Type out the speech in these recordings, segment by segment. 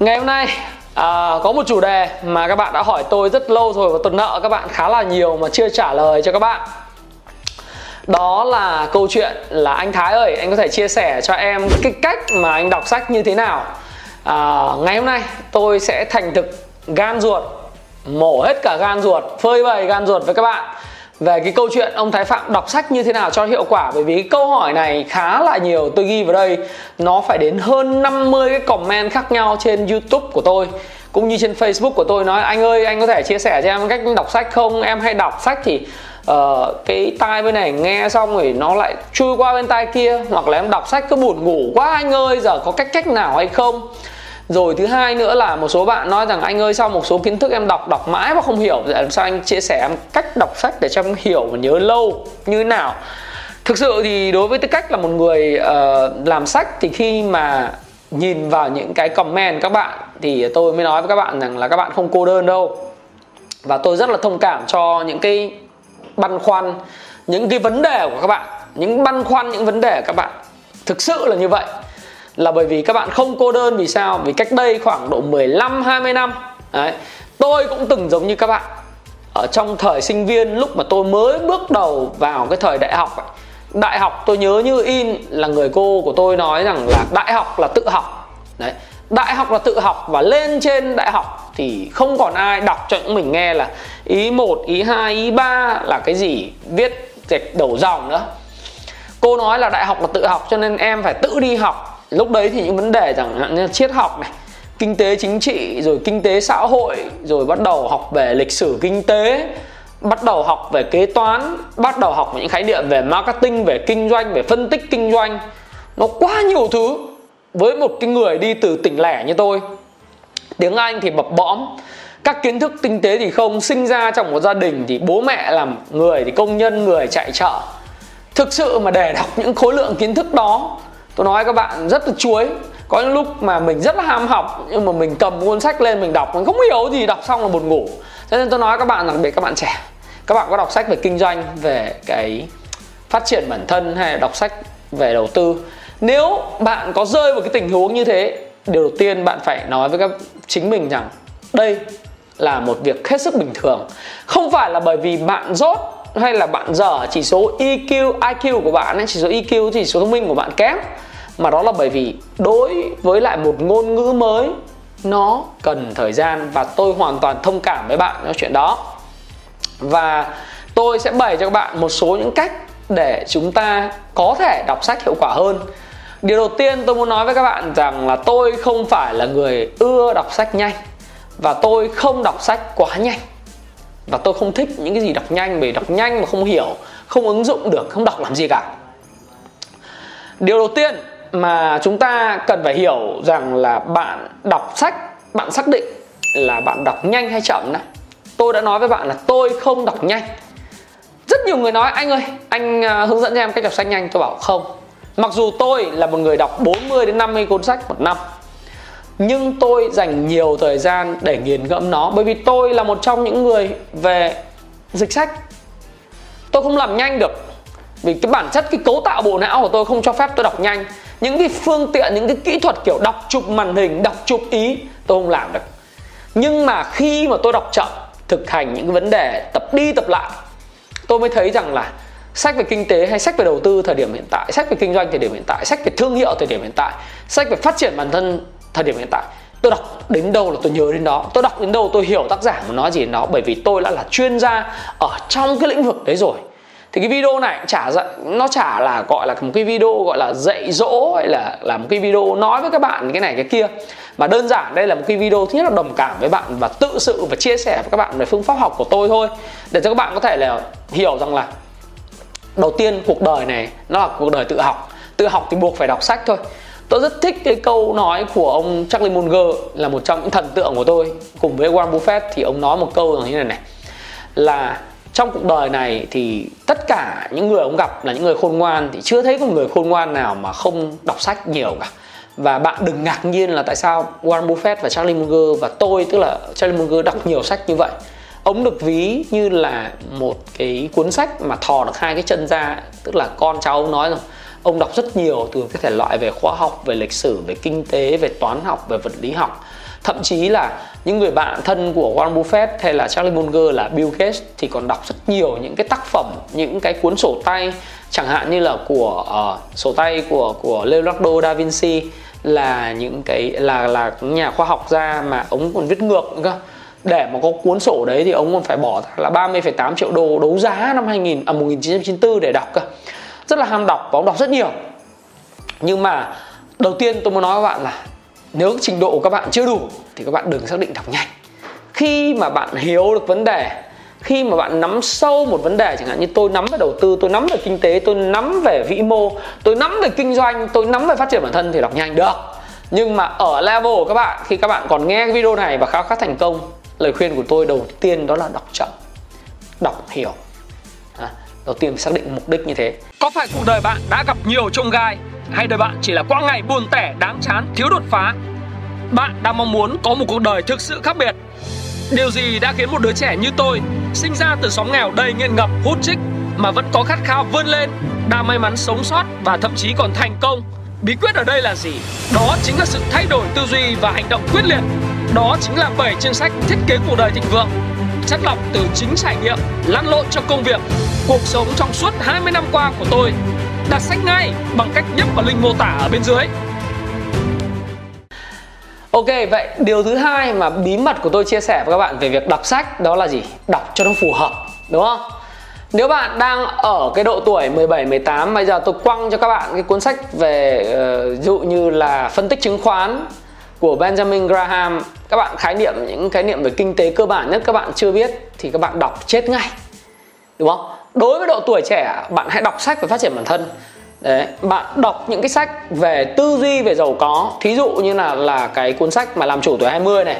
Ngày hôm nay à, có một chủ đề mà các bạn đã hỏi tôi rất lâu rồi và tôi nợ các bạn khá là nhiều mà chưa trả lời cho các bạn. Đó là câu chuyện là anh Thái ơi anh có thể chia sẻ cho em cái cách mà anh đọc sách như thế nào? À, ngày hôm nay tôi sẽ thành thực gan ruột mổ hết cả gan ruột phơi bày gan ruột với các bạn về cái câu chuyện ông Thái Phạm đọc sách như thế nào cho hiệu quả bởi vì cái câu hỏi này khá là nhiều. Tôi ghi vào đây nó phải đến hơn 50 cái comment khác nhau trên YouTube của tôi. Cũng như trên Facebook của tôi nói anh ơi anh có thể chia sẻ cho em cách đọc sách không? Em hay đọc sách thì uh, cái tai bên này nghe xong rồi nó lại chui qua bên tai kia hoặc là em đọc sách cứ buồn ngủ quá anh ơi giờ có cách cách nào hay không? Rồi thứ hai nữa là một số bạn nói rằng anh ơi sau một số kiến thức em đọc đọc mãi mà không hiểu? Thì làm sao anh chia sẻ em cách đọc sách để cho em hiểu và nhớ lâu như thế nào? Thực sự thì đối với tư cách là một người uh, làm sách thì khi mà nhìn vào những cái comment các bạn thì tôi mới nói với các bạn rằng là các bạn không cô đơn đâu. Và tôi rất là thông cảm cho những cái băn khoăn những cái vấn đề của các bạn những băn khoăn những vấn đề của các bạn. Thực sự là như vậy là bởi vì các bạn không cô đơn. Vì sao? Vì cách đây khoảng độ 15 20 năm. Đấy. Tôi cũng từng giống như các bạn. Ở trong thời sinh viên lúc mà tôi mới bước đầu vào cái thời đại học ấy, đại học tôi nhớ như in là người cô của tôi nói rằng là đại học là tự học. Đấy. Đại học là tự học và lên trên đại học thì không còn ai đọc cho những mình nghe là ý 1, ý 2, ý 3 là cái gì viết gạch đầu dòng nữa. Cô nói là đại học là tự học cho nên em phải tự đi học lúc đấy thì những vấn đề chẳng hạn như triết học này, kinh tế chính trị, rồi kinh tế xã hội, rồi bắt đầu học về lịch sử kinh tế, bắt đầu học về kế toán, bắt đầu học những khái niệm về marketing, về kinh doanh, về phân tích kinh doanh. Nó quá nhiều thứ với một cái người đi từ tỉnh lẻ như tôi. Tiếng anh thì bập bõm. Các kiến thức kinh tế thì không. Sinh ra trong một gia đình thì bố mẹ làm người thì công nhân, người chạy chợ. Thực sự mà để đọc những khối lượng kiến thức đó tôi nói các bạn rất là chuối. Có những lúc mà mình rất là ham học nhưng mà mình cầm cuốn sách lên mình đọc mình không hiểu gì đọc xong là buồn ngủ. Cho nên tôi nói các bạn đặc biệt các bạn trẻ các bạn có đọc sách về kinh doanh về cái phát triển bản thân hay là đọc sách về đầu tư. Nếu bạn có rơi vào cái tình huống như thế điều đầu tiên bạn phải nói với các chính mình rằng đây là một việc hết sức bình thường. Không phải là bởi vì bạn dốt hay là bạn dở chỉ số EQ, IQ của bạn ấy, chỉ số EQ chỉ số thông minh của bạn kém mà đó là bởi vì đối với lại một ngôn ngữ mới, nó cần thời gian và tôi hoàn toàn thông cảm với bạn cho chuyện đó. Và tôi sẽ bày cho các bạn một số những cách để chúng ta có thể đọc sách hiệu quả hơn. Điều đầu tiên tôi muốn nói với các bạn rằng là tôi không phải là người ưa đọc sách nhanh và tôi không đọc sách quá nhanh. Và tôi không thích những cái gì đọc nhanh bởi đọc nhanh mà không hiểu, không ứng dụng được, không đọc làm gì cả. Điều đầu tiên mà chúng ta cần phải hiểu rằng là bạn đọc sách, bạn xác định là bạn đọc nhanh hay chậm đấy tôi đã nói với bạn là tôi không đọc nhanh. Rất nhiều người nói, anh ơi, anh à, hướng dẫn cho em cách đọc sách nhanh. Tôi bảo, không. Mặc dù tôi là một người đọc 40 đến 50 cuốn sách một năm, nhưng tôi dành nhiều thời gian để nghiền ngẫm nó, bởi vì tôi là một trong những người về dịch sách. Tôi không làm nhanh được vì cái bản chất, cái cấu tạo bộ não của tôi không cho phép tôi đọc nhanh. Những cái phương tiện, những cái kỹ thuật kiểu đọc chụp màn hình, đọc chụp ý, tôi không làm được. Nhưng mà khi mà tôi đọc chậm, thực hành những cái vấn đề tập đi tập lại, tôi mới thấy rằng là sách về kinh tế hay sách về đầu tư thời điểm hiện tại, sách về kinh doanh thời điểm hiện tại, sách về thương hiệu thời điểm hiện tại, sách về phát triển bản thân thời điểm hiện tại, tôi đọc đến đâu là tôi nhớ đến đó. Tôi đọc đến đâu, tôi hiểu tác giả muốn nói gì đến đó. Bởi vì tôi đã là chuyên gia ở trong cái lĩnh vực đấy rồi thì cái video này chả nó chả là gọi là một cái video gọi là dạy dỗ hay là là một cái video nói với các bạn cái này cái kia. Mà đơn giản đây là một cái video thứ nhất là đồng cảm với bạn và tự sự và chia sẻ với các bạn về phương pháp học của tôi thôi. Để cho các bạn có thể là hiểu rằng là đầu tiên cuộc đời này nó là cuộc đời tự học. Tự học thì buộc phải đọc sách thôi. Tôi rất thích cái câu nói của ông Charlie Munger là một trong những thần tượng của tôi. Cùng với Warren Buffett thì ông nói một câu như này này, là trong cuộc đời này thì tất cả những người ông gặp là những người khôn ngoan thì chưa thấy có người khôn ngoan nào mà không đọc sách nhiều cả. Và bạn đừng ngạc nhiên là tại sao Warren Buffett và Charlie Munger và tôi, tức là Charlie Munger đọc nhiều sách như vậy. Ông được ví như là một cái cuốn sách mà thò được hai cái chân ra, tức là con cháu ông nói rồi ông đọc rất nhiều từ cái thể loại về khoa học, về lịch sử, về kinh tế, về toán học, về vật lý học thậm chí là những người bạn thân của Warren Buffett hay là Charlie Munger là Bill Gates thì còn đọc rất nhiều những cái tác phẩm những cái cuốn sổ tay chẳng hạn như là của uh, sổ tay của của Leonardo da Vinci là những cái là là nhà khoa học gia mà ông còn viết ngược nữa cơ. Để mà có cuốn sổ đấy thì ông còn phải bỏ là 30,8 triệu đô đấu giá năm 2000 à 1994 để đọc cơ. Rất là ham đọc và ông đọc rất nhiều. Nhưng mà đầu tiên tôi muốn nói với bạn là nếu trình độ của các bạn chưa đủ thì các bạn đừng xác định đọc nhanh. Khi mà bạn hiểu được vấn đề khi mà bạn nắm sâu một vấn đề chẳng hạn như tôi nắm về đầu tư tôi nắm về kinh tế tôi nắm về vĩ mô tôi nắm về kinh doanh tôi nắm về phát triển bản thân thì đọc nhanh được. Nhưng mà ở level của các bạn khi các bạn còn nghe cái video này và khao khát thành công lời khuyên của tôi đầu tiên đó là đọc chậm đọc hiểu. À, đầu tiên xác định mục đích như thế. Có phải cuộc đời bạn đã gặp nhiều trông gai hay đời bạn chỉ là quãng ngày buồn tẻ, đáng chán, thiếu đột phá. Bạn đang mong muốn có một cuộc đời thực sự khác biệt. Điều gì đã khiến một đứa trẻ như tôi, sinh ra từ xóm nghèo đầy nghiện ngập, hút chích, mà vẫn có khát khao vươn lên đã may mắn sống sót và thậm chí còn thành công? Bí quyết ở đây là gì? Đó chính là sự thay đổi tư duy và hành động quyết liệt. Đó chính là 7 chương sách thiết kế cuộc đời thịnh vượng chất lọc từ chính trải nghiệm lăn lộn trong công việc cuộc sống trong suốt 20 năm qua của tôi đặt sách ngay bằng cách nhấp vào link mô tả ở bên dưới Ok, vậy điều thứ hai mà bí mật của tôi chia sẻ với các bạn về việc đọc sách đó là gì? Đọc cho nó phù hợp, đúng không? Nếu bạn đang ở cái độ tuổi 17, 18 Bây giờ tôi quăng cho các bạn cái cuốn sách về uh, Ví dụ như là phân tích chứng khoán của Benjamin Graham. Các bạn khái niệm những khái niệm về kinh tế cơ bản nhất các bạn chưa biết Thì các bạn đọc chết ngay. Đúng không? Đối với độ tuổi trẻ bạn hãy đọc sách về phát triển bản thân. Đấy, bạn đọc những cái sách về tư duy về giàu có. Thí dụ như là là cái cuốn sách mà làm chủ tuổi 20 này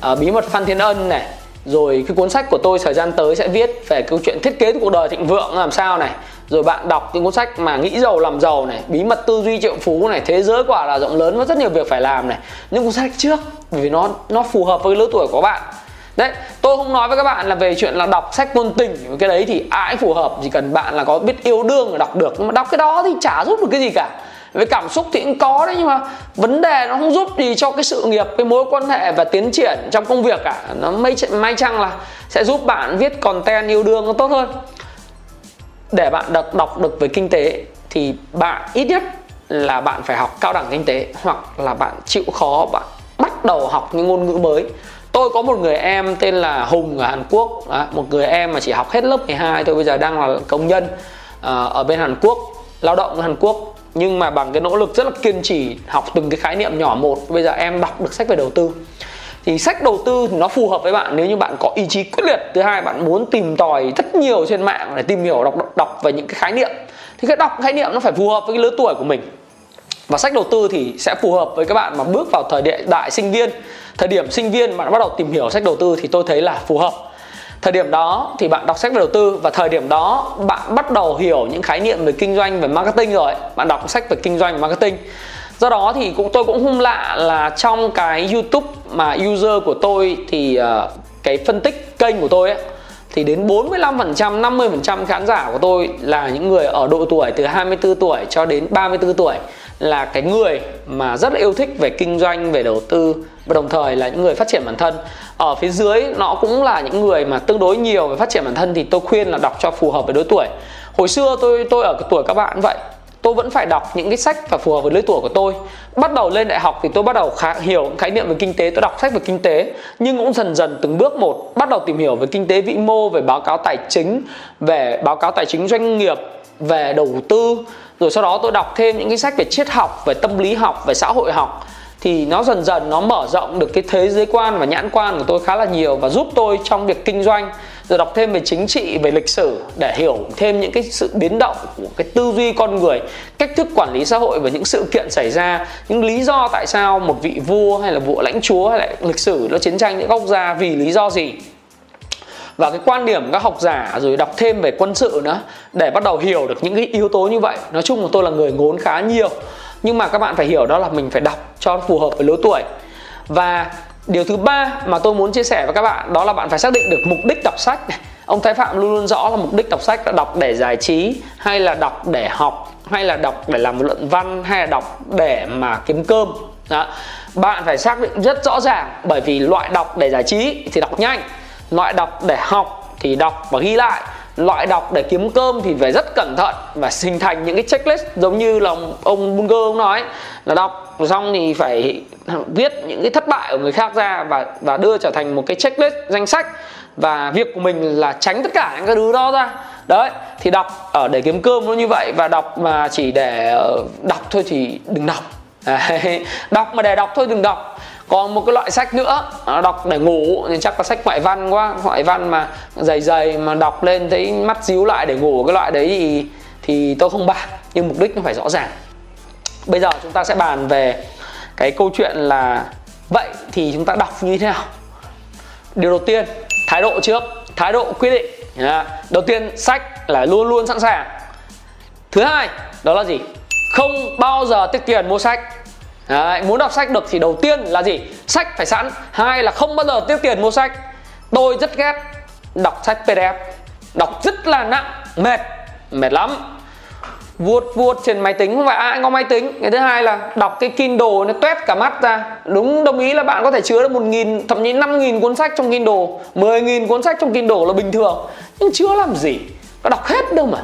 à, Bí mật Phan Thiên Ân này rồi cái cuốn sách của tôi thời gian tới sẽ viết về câu chuyện thiết kế cuộc đời thịnh vượng làm sao này rồi bạn đọc những cuốn sách mà nghĩ giàu làm giàu này, bí mật tư duy triệu phú này, thế giới quả là rộng lớn và rất nhiều việc phải làm này. Những cuốn sách trước vì nó nó phù hợp với lứa tuổi của bạn. Đấy, tôi không nói với các bạn là về chuyện là đọc sách ngôn tình cái đấy thì ai phù hợp, chỉ cần bạn là có biết yêu đương là đọc được. Nhưng mà đọc cái đó thì chả giúp được cái gì cả. Về cảm xúc thì cũng có đấy, nhưng mà vấn đề nó không giúp gì cho cái sự nghiệp, cái mối quan hệ và tiến triển trong công việc cả. Nó may may chăng là sẽ giúp bạn viết content yêu đương nó tốt hơn để bạn đọc đọc được về kinh tế thì bạn ít nhất là bạn phải học cao đẳng kinh tế hoặc là bạn chịu khó bạn bắt đầu học những ngôn ngữ mới. Tôi có một người em tên là hùng ở hàn quốc đó, một người em mà chỉ học hết lớp 12 tôi bây giờ đang là công nhân ờ, ở bên hàn quốc lao động ở hàn quốc. Nhưng mà bằng cái nỗ lực rất là kiên trì học từng cái khái niệm nhỏ một bây giờ em đọc được sách về đầu tư thì sách đầu tư thì nó phù hợp với bạn nếu như bạn có ý chí quyết liệt. Thứ hai, bạn muốn tìm tòi rất nhiều trên mạng để tìm hiểu, đọc đọc về những cái khái niệm. Thì cái đọc khái niệm nó phải phù hợp với cái lứa tuổi của mình. Và sách đầu tư thì sẽ phù hợp với các bạn mà bước vào thời đại sinh viên, thời điểm sinh viên bạn bắt đầu tìm hiểu sách đầu tư thì tôi thấy là phù hợp. Thời điểm đó thì bạn đọc sách về đầu tư và thời điểm đó bạn bắt đầu hiểu những khái niệm về kinh doanh, về marketing rồi. Bạn đọc sách về kinh doanh, marketing do đó thì cũng tôi cũng không lạ là trong cái youtube mà user của tôi thì uh, cái phân tích kênh của tôi ấy thì đến 45% 50% khán giả của tôi là những người ở độ tuổi từ 24 tuổi cho đến 34 tuổi là cái người mà rất là yêu thích về kinh doanh về đầu tư và đồng thời là những người phát triển bản thân. Ở phía dưới nó cũng là những người mà tương đối nhiều về phát triển bản thân thì tôi khuyên là đọc cho phù hợp với đối tuổi. Hồi xưa tôi tôi ở cái tuổi các bạn vậy tôi vẫn phải đọc những cái sách và phù hợp với lứa tuổi của tôi. Bắt đầu lên đại học thì tôi bắt đầu khá, hiểu khái niệm về kinh tế. Tôi đọc sách về kinh tế nhưng cũng dần dần từng bước một bắt đầu tìm hiểu về kinh tế vĩ mô về báo cáo tài chính về báo cáo tài chính doanh nghiệp về đầu tư. Rồi sau đó tôi đọc thêm những cái sách về triết học về tâm lý học về xã hội học. Thì nó dần dần nó mở rộng được cái thế giới quan và nhãn quan của tôi khá là nhiều và giúp tôi trong việc kinh doanh rồi đọc thêm về chính trị, về lịch sử để hiểu thêm những cái sự biến động của cái tư duy con người, cách thức quản lý xã hội và những sự kiện xảy ra, những lý do tại sao một vị vua hay là vua lãnh chúa hay là lịch sử nó chiến tranh những quốc gia vì lý do gì. Và cái quan điểm các học giả rồi đọc thêm về quân sự nữa để bắt đầu hiểu được những cái yếu tố như vậy. Nói chung là tôi là người ngốn khá nhiều, nhưng mà các bạn phải hiểu đó là mình phải đọc cho phù hợp với lứa tuổi. Và điều thứ ba mà tôi muốn chia sẻ với các bạn, đó là bạn phải xác định được mục đích đọc sách ông thái phạm luôn luôn rõ là mục đích đọc sách là đọc để giải trí, hay là đọc để học, hay là đọc để làm luận văn, hay là đọc để mà kiếm cơm đó. bạn phải xác định rất rõ ràng, bởi vì loại đọc để giải trí thì đọc nhanh, loại đọc để học thì đọc và ghi lại, loại đọc để kiếm cơm thì phải rất cẩn thận và hình thành những cái checklist giống như là ông Bunger ông nói là đọc xong thì phải viết những cái thất bại của người khác ra và và đưa trở thành một cái checklist danh sách. Và việc của mình là tránh tất cả những cái thứ đó ra. Đấy, thì đọc ở để kiếm cơm nó như vậy và đọc mà chỉ để ờ, đọc thôi thì đừng đọc. Đấy. đọc mà để đọc thôi đừng đọc. Còn một cái loại sách nữa đọc để ngủ, thì chắc là sách ngoại văn quá. Ngoại văn mà dày dày mà đọc lên thấy mắt díu lại để ngủ cái loại đấy thì thì tôi không bàn, nhưng mục đích nó phải rõ ràng. Bây giờ chúng ta sẽ bàn về cái câu chuyện là vậy thì chúng ta đọc như thế nào? Điều đầu tiên thái độ trước thái độ quyết định. Đầu tiên sách là luôn luôn sẵn sàng. Thứ hai đó là gì? Không bao giờ tiết tiền mua sách. Đấy, muốn đọc sách được thì đầu tiên là gì? Sách phải sẵn. Hai là không bao giờ tiết tiền mua sách. Tôi rất ghét đọc sách pdf đọc rất là nặng mệt mệt lắm vuốt vuốt trên máy tính. Không phải ai có máy tính. Cái thứ hai là đọc cái kindle nó toét cả mắt ra. Đúng, đồng ý là bạn có thể chứa được một nghìn, thậm chí năm nghìn cuốn sách trong kindle. Mười nghìn cuốn sách trong kindle là bình thường. Nhưng chưa làm gì? Có đọc hết đâu mà.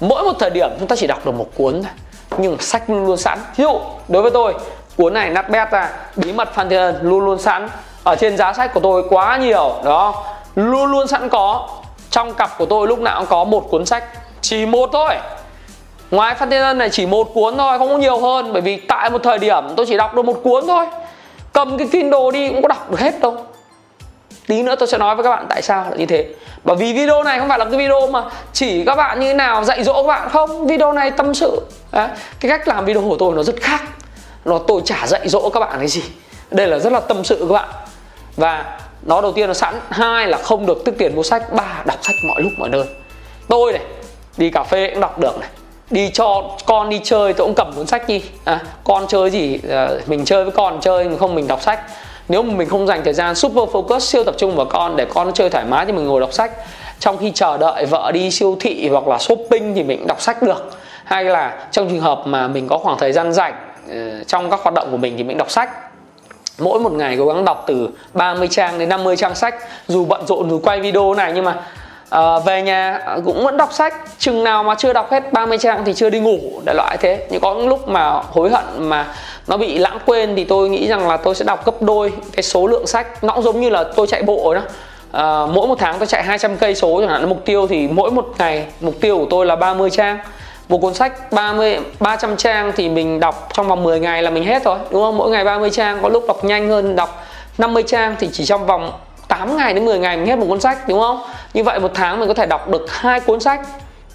Mỗi một thời điểm chúng ta chỉ đọc được một cuốn thôi. Nhưng sách luôn luôn sẵn. Ví dụ, đối với tôi, cuốn này nát bét ra, bí mật phan thiên ân, luôn luôn sẵn. Ở trên giá sách của tôi quá nhiều, đó. Luôn luôn sẵn có. Trong cặp của tôi lúc nào cũng có một cuốn sách. Chỉ một thôi ngoài phan thiên ân này chỉ một cuốn thôi, không có nhiều hơn, bởi vì tại một thời điểm tôi chỉ đọc được một cuốn thôi. Cầm cái kindle đi cũng có đọc được hết đâu. Tí nữa tôi sẽ nói với các bạn tại sao là như thế. Bởi vì video này không phải là cái video mà chỉ các bạn như thế nào dạy dỗ các bạn. Không, video này tâm sự Đấy. cái cách làm video của tôi nó rất khác. Nó tôi chả dạy dỗ các bạn cái gì. Đây là rất là tâm sự các bạn. Và nó đầu tiên là sẵn, hai là không được tức tiền mua sách, ba đọc sách mọi lúc mọi nơi. Tôi này, đi cà phê cũng đọc được này đi cho con đi chơi tôi cũng cầm cuốn sách đi. À, con chơi gì à, mình chơi với con chơi không mình đọc sách. Nếu mà mình không dành thời gian super focus siêu tập trung vào con để con nó chơi thoải mái thì mình ngồi đọc sách. Trong khi chờ đợi vợ đi siêu thị hoặc là shopping thì mình đọc sách được. Hay là trong trường hợp mà mình có khoảng thời gian rảnh ờ, trong các hoạt động của mình thì mình đọc sách. Mỗi một ngày cố gắng đọc từ 30 trang đến 50 trang sách. Dù bận rộn dù quay video này nhưng mà à, về nhà cũng vẫn đọc sách chừng nào mà chưa đọc hết 30 trang thì chưa đi ngủ đại loại thế. Nhưng có những lúc mà hối hận mà nó bị lãng quên thì tôi nghĩ rằng là tôi sẽ đọc gấp đôi cái số lượng sách. Nó cũng giống như là tôi chạy bộ đó. À, mỗi một tháng tôi chạy 200 cây số chẳng hạn. Mục tiêu thì mỗi một ngày mục tiêu của tôi là 30 trang. Một cuốn sách 30 300 trang thì mình đọc trong vòng 10 ngày là mình hết rồi đúng không? Mỗi ngày 30 trang có lúc đọc nhanh hơn đọc 50 trang thì chỉ trong vòng 8 ngày đến 10 ngày mình hết một cuốn sách, đúng không? Như vậy một tháng mình có thể đọc được hai cuốn sách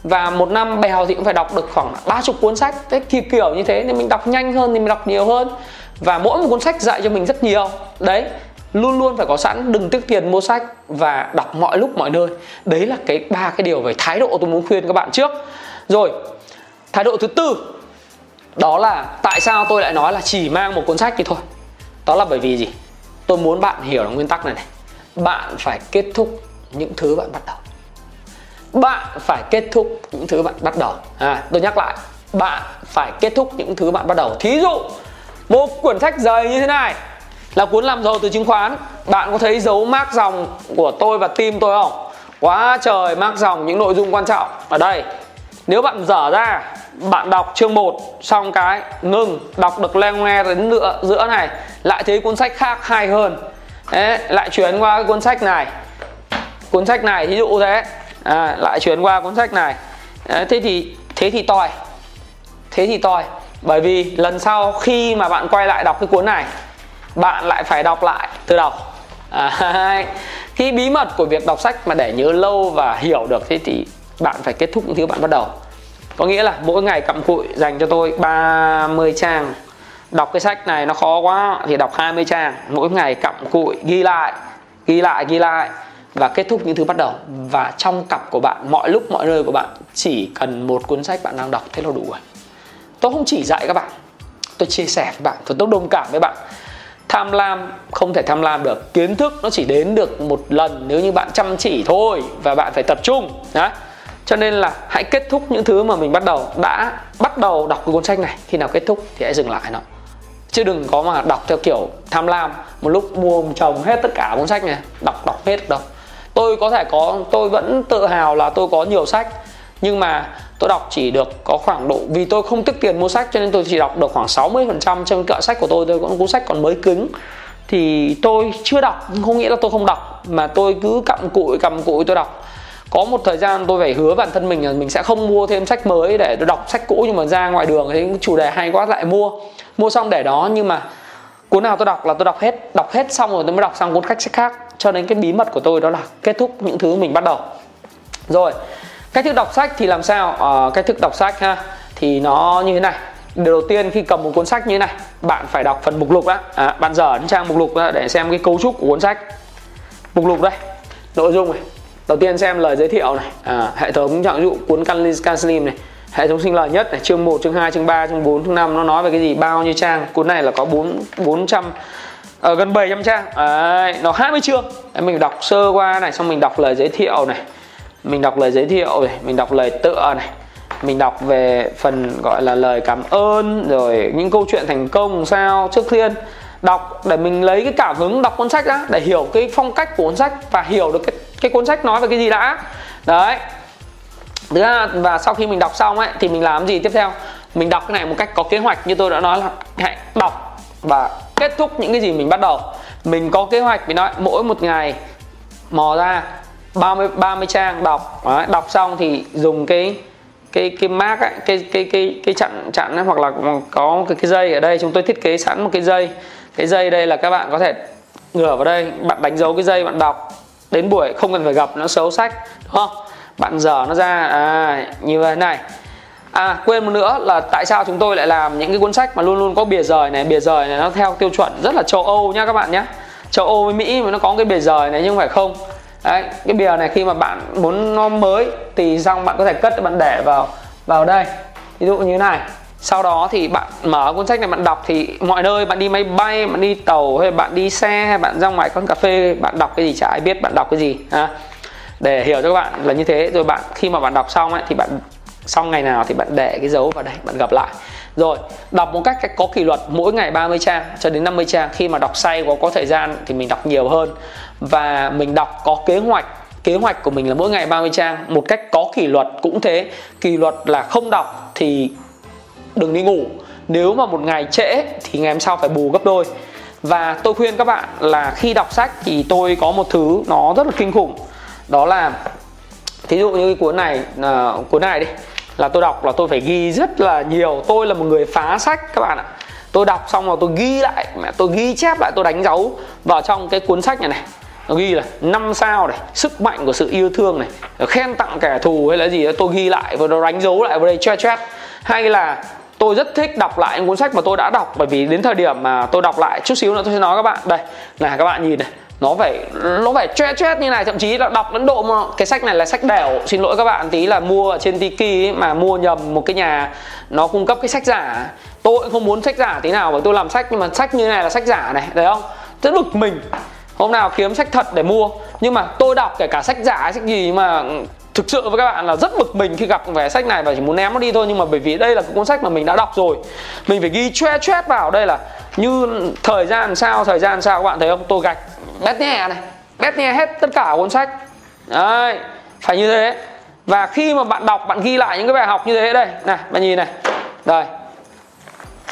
và một năm bèo thì cũng phải đọc được khoảng ba chục cuốn sách. Thế kiểu kiểu như thế, nên mình đọc nhanh hơn thì mình đọc nhiều hơn. Và mỗi một cuốn sách dạy cho mình rất nhiều. Đấy, luôn luôn phải có sẵn, đừng tiếc tiền mua sách và đọc mọi lúc, mọi nơi. Đấy là cái ba cái điều về thái độ tôi muốn khuyên các bạn trước. Rồi, thái độ thứ tư, đó là tại sao tôi lại nói là chỉ mang một cuốn sách thì thôi? Đó là bởi vì gì? Tôi muốn bạn hiểu là nguyên tắc này này bạn phải kết thúc những thứ bạn bắt đầu. Bạn phải kết thúc những thứ bạn bắt đầu. À, tôi nhắc lại bạn phải kết thúc những thứ bạn bắt đầu. Thí dụ một quyển sách dày như thế này là cuốn làm giàu từ chứng khoán. Bạn có thấy dấu mác dòng của tôi và team tôi không? Quá trời mác dòng những nội dung quan trọng. Ở đây nếu bạn dở ra bạn đọc chương 1 xong cái ngừng đọc được le nghe đến giữa giữa này lại thấy cuốn sách khác hay hơn. Đấy, lại chuyển qua cái cuốn sách này. Cuốn sách này ví dụ thế. À, lại chuyển qua cuốn sách này. Đấy, thế thì thế thì tòi thế thì tòi bởi vì lần sau khi mà bạn quay lại đọc cái cuốn này bạn lại phải đọc lại từ đầu. À, cái bí mật của việc đọc sách mà để nhớ lâu và hiểu được thế thì bạn phải kết thúc những thứ bạn bắt đầu. Có nghĩa là mỗi ngày cặm cụi dành cho tôi 30 trang đọc cái sách này nó khó quá, thì đọc 20 trang, mỗi ngày cặm cụi, ghi lại ghi lại ghi lại và kết thúc những thứ bắt đầu. Và trong cặp của bạn, mọi lúc, mọi nơi của bạn, chỉ cần một cuốn sách bạn đang đọc thế là đủ rồi. Tôi không chỉ dạy các bạn, tôi chia sẻ với bạn tôi đồng cảm với bạn. Tham lam, không thể tham lam được. Kiến thức nó chỉ đến được một lần nếu như bạn chăm chỉ thôi và bạn phải tập trung đó cho nên là hãy kết thúc những thứ mà mình bắt đầu, đã bắt đầu đọc cái cuốn sách này. Khi nào kết thúc thì hãy dừng lại nó chứ đừng có mà đọc theo kiểu tham lam. Một lúc mua một chồng hết tất cả cuốn sách này, đọc đọc hết đâu. Tôi có thể có, tôi vẫn tự hào là tôi có nhiều sách. Nhưng mà tôi đọc chỉ được có khoảng độ, vì tôi không tiết tiền mua sách cho nên tôi chỉ đọc được khoảng 60% trong kệ sách của tôi. Tôi có cuốn sách còn mới cứng. Thì tôi chưa đọc, không nghĩa là tôi không đọc. Mà tôi cứ cặm cụi cặm cụi tôi đọc có một thời gian tôi phải hứa bản thân mình là mình sẽ không mua thêm sách mới để đọc sách cũ nhưng mà ra ngoài đường thấy chủ đề hay quá lại mua. Mua xong để đó nhưng mà cuốn nào tôi đọc là tôi đọc hết đọc hết xong rồi tôi mới đọc sang cuốn khách sách khác. Cho nên cái bí mật của tôi đó là kết thúc những thứ mình bắt đầu. Rồi cách thức đọc sách thì làm sao? À, cách thức đọc sách ha thì nó như thế này. Điều đầu tiên khi cầm một cuốn sách như thế này bạn phải đọc phần mục lục á. À, bạn dở đến trang mục lục để xem cái cấu trúc của cuốn sách. Mục lục đây nội dung này đầu tiên xem lời giới thiệu này. À, hệ thống trạng dụ cuốn Kanslim này. Hệ thống sinh lời nhất này chương 1, chương 2, chương 3, chương 4, chương 5 nó nói về cái gì bao nhiêu trang. Cuốn này là có 4 400 ở gần 700 trang. Đấy, nó 20 chương. Đấy, mình đọc sơ qua này xong mình đọc lời giới thiệu này. Mình đọc lời giới thiệu này mình đọc lời tựa này. Mình đọc về phần gọi là lời cảm ơn rồi những câu chuyện thành công sao trước tiên đọc để mình lấy cái cảm hứng đọc cuốn sách đó để hiểu cái phong cách của cuốn sách và hiểu được cái cái cuốn sách nói về cái gì đã. Đấy. Thứ hai và sau khi mình đọc xong ấy thì mình làm gì tiếp theo? Mình đọc cái này một cách có kế hoạch như tôi đã nói là hãy đọc và kết thúc những cái gì mình bắt đầu. Mình có kế hoạch mình nói mỗi một ngày mò ra 30 30 trang đọc. Đấy, đọc xong thì dùng cái cái cái mark ấy, cái cái cái cái chặn chặn ấy, hoặc là có cái cái dây ở đây. Chúng tôi thiết kế sẵn một cái dây. Cái dây đây là các bạn có thể ngửa vào đây bạn đánh dấu cái dây bạn đọc đến buổi không cần phải gặp nó xấu sách đúng không? Bạn dở nó ra à, như thế này. À quên một nữa là tại sao chúng tôi lại làm những cái cuốn sách mà luôn luôn có bìa rời này? Bìa rời này nó theo tiêu chuẩn rất là châu Âu nha các bạn nhé. Châu Âu với Mỹ mà nó có cái bìa rời này nhưng phải không? Đấy, cái bìa này khi mà bạn muốn nó mới thì xong bạn có thể cất bạn để vào vào đây. Ví dụ như thế này sau đó thì bạn mở cuốn sách này bạn đọc thì mọi nơi bạn đi máy bay bạn đi tàu hay bạn đi xe hay bạn ra ngoài quán cà phê bạn đọc cái gì chả ai biết bạn đọc cái gì à, để hiểu cho các bạn là như thế. Rồi bạn khi mà bạn đọc xong ấy thì bạn xong ngày nào thì bạn để cái dấu vào đây bạn gặp lại. Rồi đọc một cách có kỷ luật mỗi ngày 30 trang cho đến 50 trang. Khi mà đọc say có có thời gian thì mình đọc nhiều hơn. Và mình đọc có kế hoạch. Kế hoạch của mình là mỗi ngày 30 trang. Một cách có kỷ luật cũng thế. Kỷ luật là không đọc thì đừng đi ngủ. Nếu mà một ngày trễ thì ngày hôm sau phải bù gấp đôi. Và tôi khuyên các bạn là khi đọc sách thì tôi có một thứ nó rất là kinh khủng. Đó là thí dụ như cái cuốn này uh, cuốn này đi là tôi đọc là tôi phải ghi rất là nhiều. Tôi là một người phá sách các bạn ạ. Tôi đọc xong rồi tôi ghi lại mẹ tôi ghi chép lại tôi đánh dấu vào trong cái cuốn sách này này. Nó ghi là năm sao này sức mạnh của sự yêu thương này khen tặng kẻ thù hay là gì đó tôi ghi lại và nó đánh dấu lại vào đây chat chat hay là tôi rất thích đọc lại những cuốn sách mà tôi đã đọc bởi vì đến thời điểm mà tôi đọc lại chút xíu nữa tôi sẽ nói các bạn. Đây là các bạn nhìn này nó phải nó phải choét choét như này thậm chí là đọc đến độ mà cái sách này là sách đẻo. Xin lỗi các bạn tí là mua ở trên tiki ấy, mà mua nhầm một cái nhà nó cung cấp cái sách giả. Tôi cũng không muốn sách giả tí nào bởi tôi làm sách nhưng mà sách như này là sách giả này thấy không? Rất bực mình. Hôm nào kiếm sách thật để mua. Nhưng mà tôi đọc kể cả sách giả sách gì mà thực sự với các bạn là rất bực mình khi gặp vẻ sách này và chỉ muốn ném nó đi thôi, nhưng mà bởi vì đây là cái cuốn sách mà mình đã đọc rồi. Mình phải ghi choe choét vào đây là như thời gian sao, thời gian sao. Các bạn thấy không? Tôi gạch bét nhẹ này, bét nhẹ hết tất cả cuốn sách. Đấy, phải như thế. Và khi mà bạn đọc, bạn ghi lại những cái bài học như thế đây. Này, bạn nhìn này. Đây.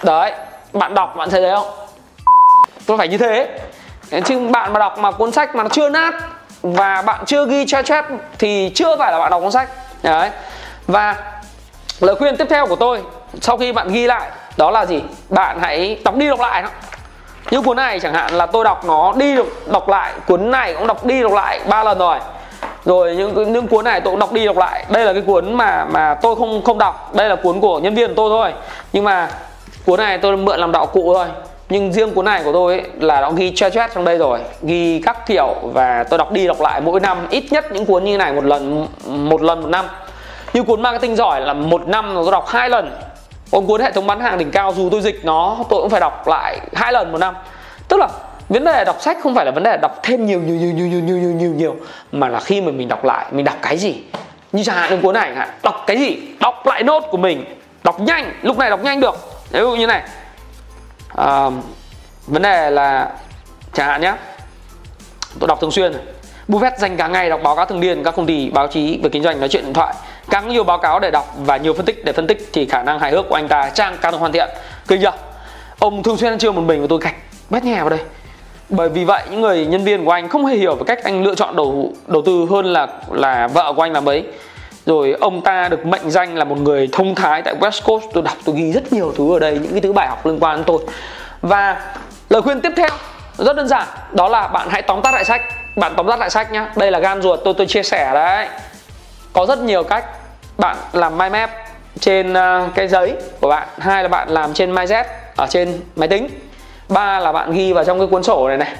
Đấy, bạn đọc, bạn thấy đấy không? Tôi phải như thế. Chứ bạn mà đọc mà cuốn sách mà nó chưa nát và bạn chưa ghi chat chat thì chưa phải là bạn đọc cuốn sách. Đấy. Và lời khuyên tiếp theo của tôi, sau khi bạn ghi lại, đó là gì? Bạn hãy đọc đi đọc lại nó. Như cuốn này chẳng hạn là tôi đọc nó đi đọc lại. Cuốn này cũng đọc đi đọc lại ba lần rồi. Rồi những những cuốn này tôi cũng đọc đi đọc lại. Đây là cái cuốn mà mà tôi không không đọc. Đây là cuốn của nhân viên của tôi thôi. Nhưng mà cuốn này tôi mượn làm đạo cụ thôi nhưng riêng cuốn này của tôi ấy, là nó ghi che chét trong đây rồi. Ghi các kiểu và tôi đọc đi đọc lại mỗi năm ít nhất những cuốn như này một lần một lần một năm. Như cuốn marketing giỏi là một năm tôi đọc hai lần. Còn cuốn hệ thống bán hàng đỉnh cao dù tôi dịch nó tôi cũng phải đọc lại hai lần một năm. Tức là vấn đề đọc sách không phải là vấn đề đọc thêm nhiều nhiều nhiều nhiều nhiều nhiều nhiều nhiều, nhiều mà là khi mà mình đọc lại mình đọc cái gì? Như chẳng hạn cuốn này đọc cái gì? Đọc lại nốt của mình đọc nhanh lúc này đọc nhanh được. Ví dụ như này à, vấn đề là chẳng hạn nhé tôi đọc thường xuyên Buffett dành cả ngày đọc báo cáo thường niên các công ty báo chí về kinh doanh nói chuyện điện thoại. Càng nhiều báo cáo để đọc và nhiều phân tích để phân tích thì khả năng hài hước của anh ta trang càng được hoàn thiện. Kinh chưa? Ông thường xuyên ăn trưa một mình và tôi gạch bét nhẹ vào đây. Bởi vì vậy những người nhân viên của anh không hề hiểu về cách anh lựa chọn đầu đầu tư hơn là là vợ của anh làm ấy rồi ông ta được mệnh danh là một người thông thái tại West Coast. Tôi đọc, tôi ghi rất nhiều thứ ở đây, những cái thứ bài học liên quan đến tôi. Và lời khuyên tiếp theo, rất đơn giản, đó là bạn hãy tóm tắt lại sách. Bạn tóm tắt lại sách nhá. Đây là gan ruột, tôi tôi chia sẻ đấy. Có rất nhiều cách bạn làm mind map trên ờ, cái giấy của bạn. Hai là bạn làm trên MyZ ở trên máy tính. Ba là bạn ghi vào trong cái cuốn sổ này này.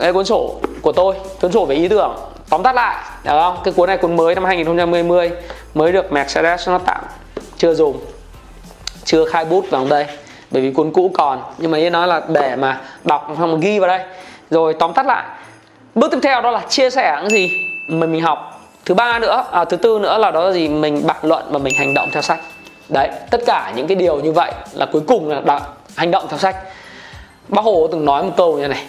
Cái cuốn sổ của tôi, cuốn sổ về ý tưởng tóm tắt lại được không? Cái cuốn này cuốn mới năm 2020 mới được Mercedes nó tặng chưa dùng chưa khai bút vào đây bởi vì cuốn cũ còn. Nhưng mà như nói là để mà đọc xong ghi vào đây. Rồi tóm tắt lại bước tiếp theo đó là chia sẻ những gì mình mình học. Thứ ba nữa à, thứ tư nữa là đó là gì mình bàn luận và mình hành động theo sách. Đấy tất cả những cái điều như vậy là cuối cùng là đọc, hành động theo sách. Bác hồ từng nói một câu như này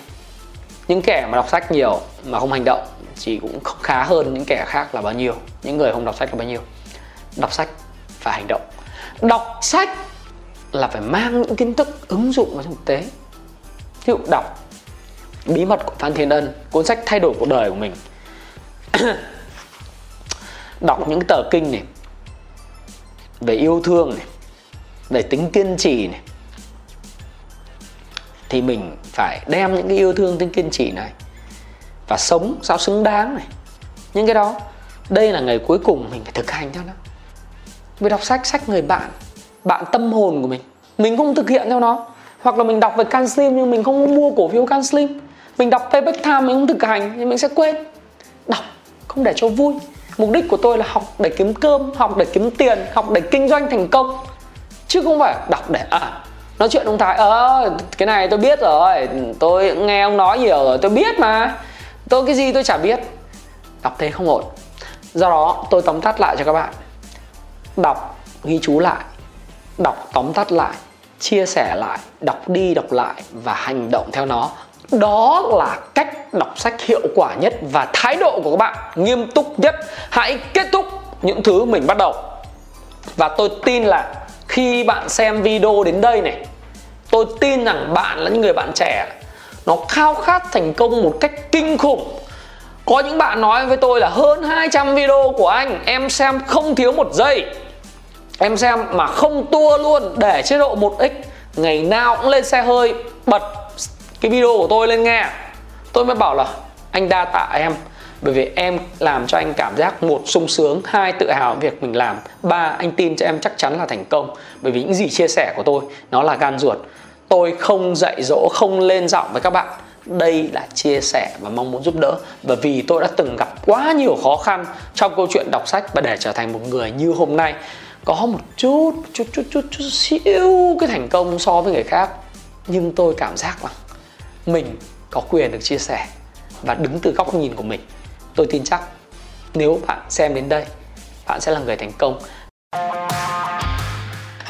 những kẻ mà đọc sách nhiều mà không hành động chỉ cũng khá hơn những kẻ khác là bao nhiêu, những người không đọc sách là bao nhiêu. Đọc sách và hành động. Đọc sách là phải mang những kiến thức ứng dụng vào thực tế. Ví dụ đọc bí mật của phan thiên ân, cuốn sách thay đổi cuộc đời của mình. Đọc những tờ kinh này, về yêu thương này, về tính kiên trì này. Thì mình phải đem những cái yêu thương, tính kiên trì này và sống, sao xứng đáng này. Những cái đó, đây là ngày cuối cùng mình phải thực hành theo nó. Mình đọc sách sách người bạn bạn tâm hồn của mình. Mình không thực hiện theo nó. Hoặc là mình đọc về can slim nhưng mình không mua cổ phiếu can slim. Mình đọc payback time mình không thực hành thì mình sẽ quên. Đọc, không để cho vui. Mục đích của tôi là học để kiếm cơm, học để kiếm tiền, học để kinh doanh thành công. Chứ không phải đọc để à nói chuyện ông thái ờ cái này tôi biết rồi, tôi nghe ông nói nhiều rồi, tôi biết mà tôi cái gì tôi chả biết. Đọc thế không ổn. Do đó, tôi tóm tắt lại cho các bạn. Đọc, ghi chú lại. Đọc, tóm tắt lại. Chia sẻ lại. Đọc đi, đọc lại và hành động theo nó. Đó là cách đọc sách hiệu quả nhất và thái độ của các bạn nghiêm túc nhất. Hãy kết thúc những thứ mình bắt đầu. Và tôi tin là khi bạn xem video đến đây này, tôi tin rằng bạn là những người bạn trẻ nó khao khát thành công một cách kinh khủng. Có những bạn nói với tôi là hơn 200 video của anh, em xem không thiếu một giây. Em xem mà không tua luôn, để chế độ 1x ngày nào cũng lên xe hơi, bật cái video của tôi lên nghe. Tôi mới bảo là, anh đa tạ em, bởi vì em làm cho anh cảm giác một sung sướng, hai tự hào việc mình làm. Ba, anh tin cho em chắc chắn là thành công, bởi vì những gì chia sẻ của tôi, nó là gan ruột tôi không dạy dỗ, không lên giọng với các bạn. Đây là chia sẻ và mong muốn giúp đỡ. Và vì tôi đã từng gặp quá nhiều khó khăn trong câu chuyện đọc sách và để trở thành một người như hôm nay. Có một chút chút chút chút chút xíu cái thành công so với người khác. Nhưng tôi cảm giác rằng mình có quyền được chia sẻ và đứng từ góc nhìn của mình. Tôi tin chắc nếu bạn xem đến đây, bạn sẽ là người thành công.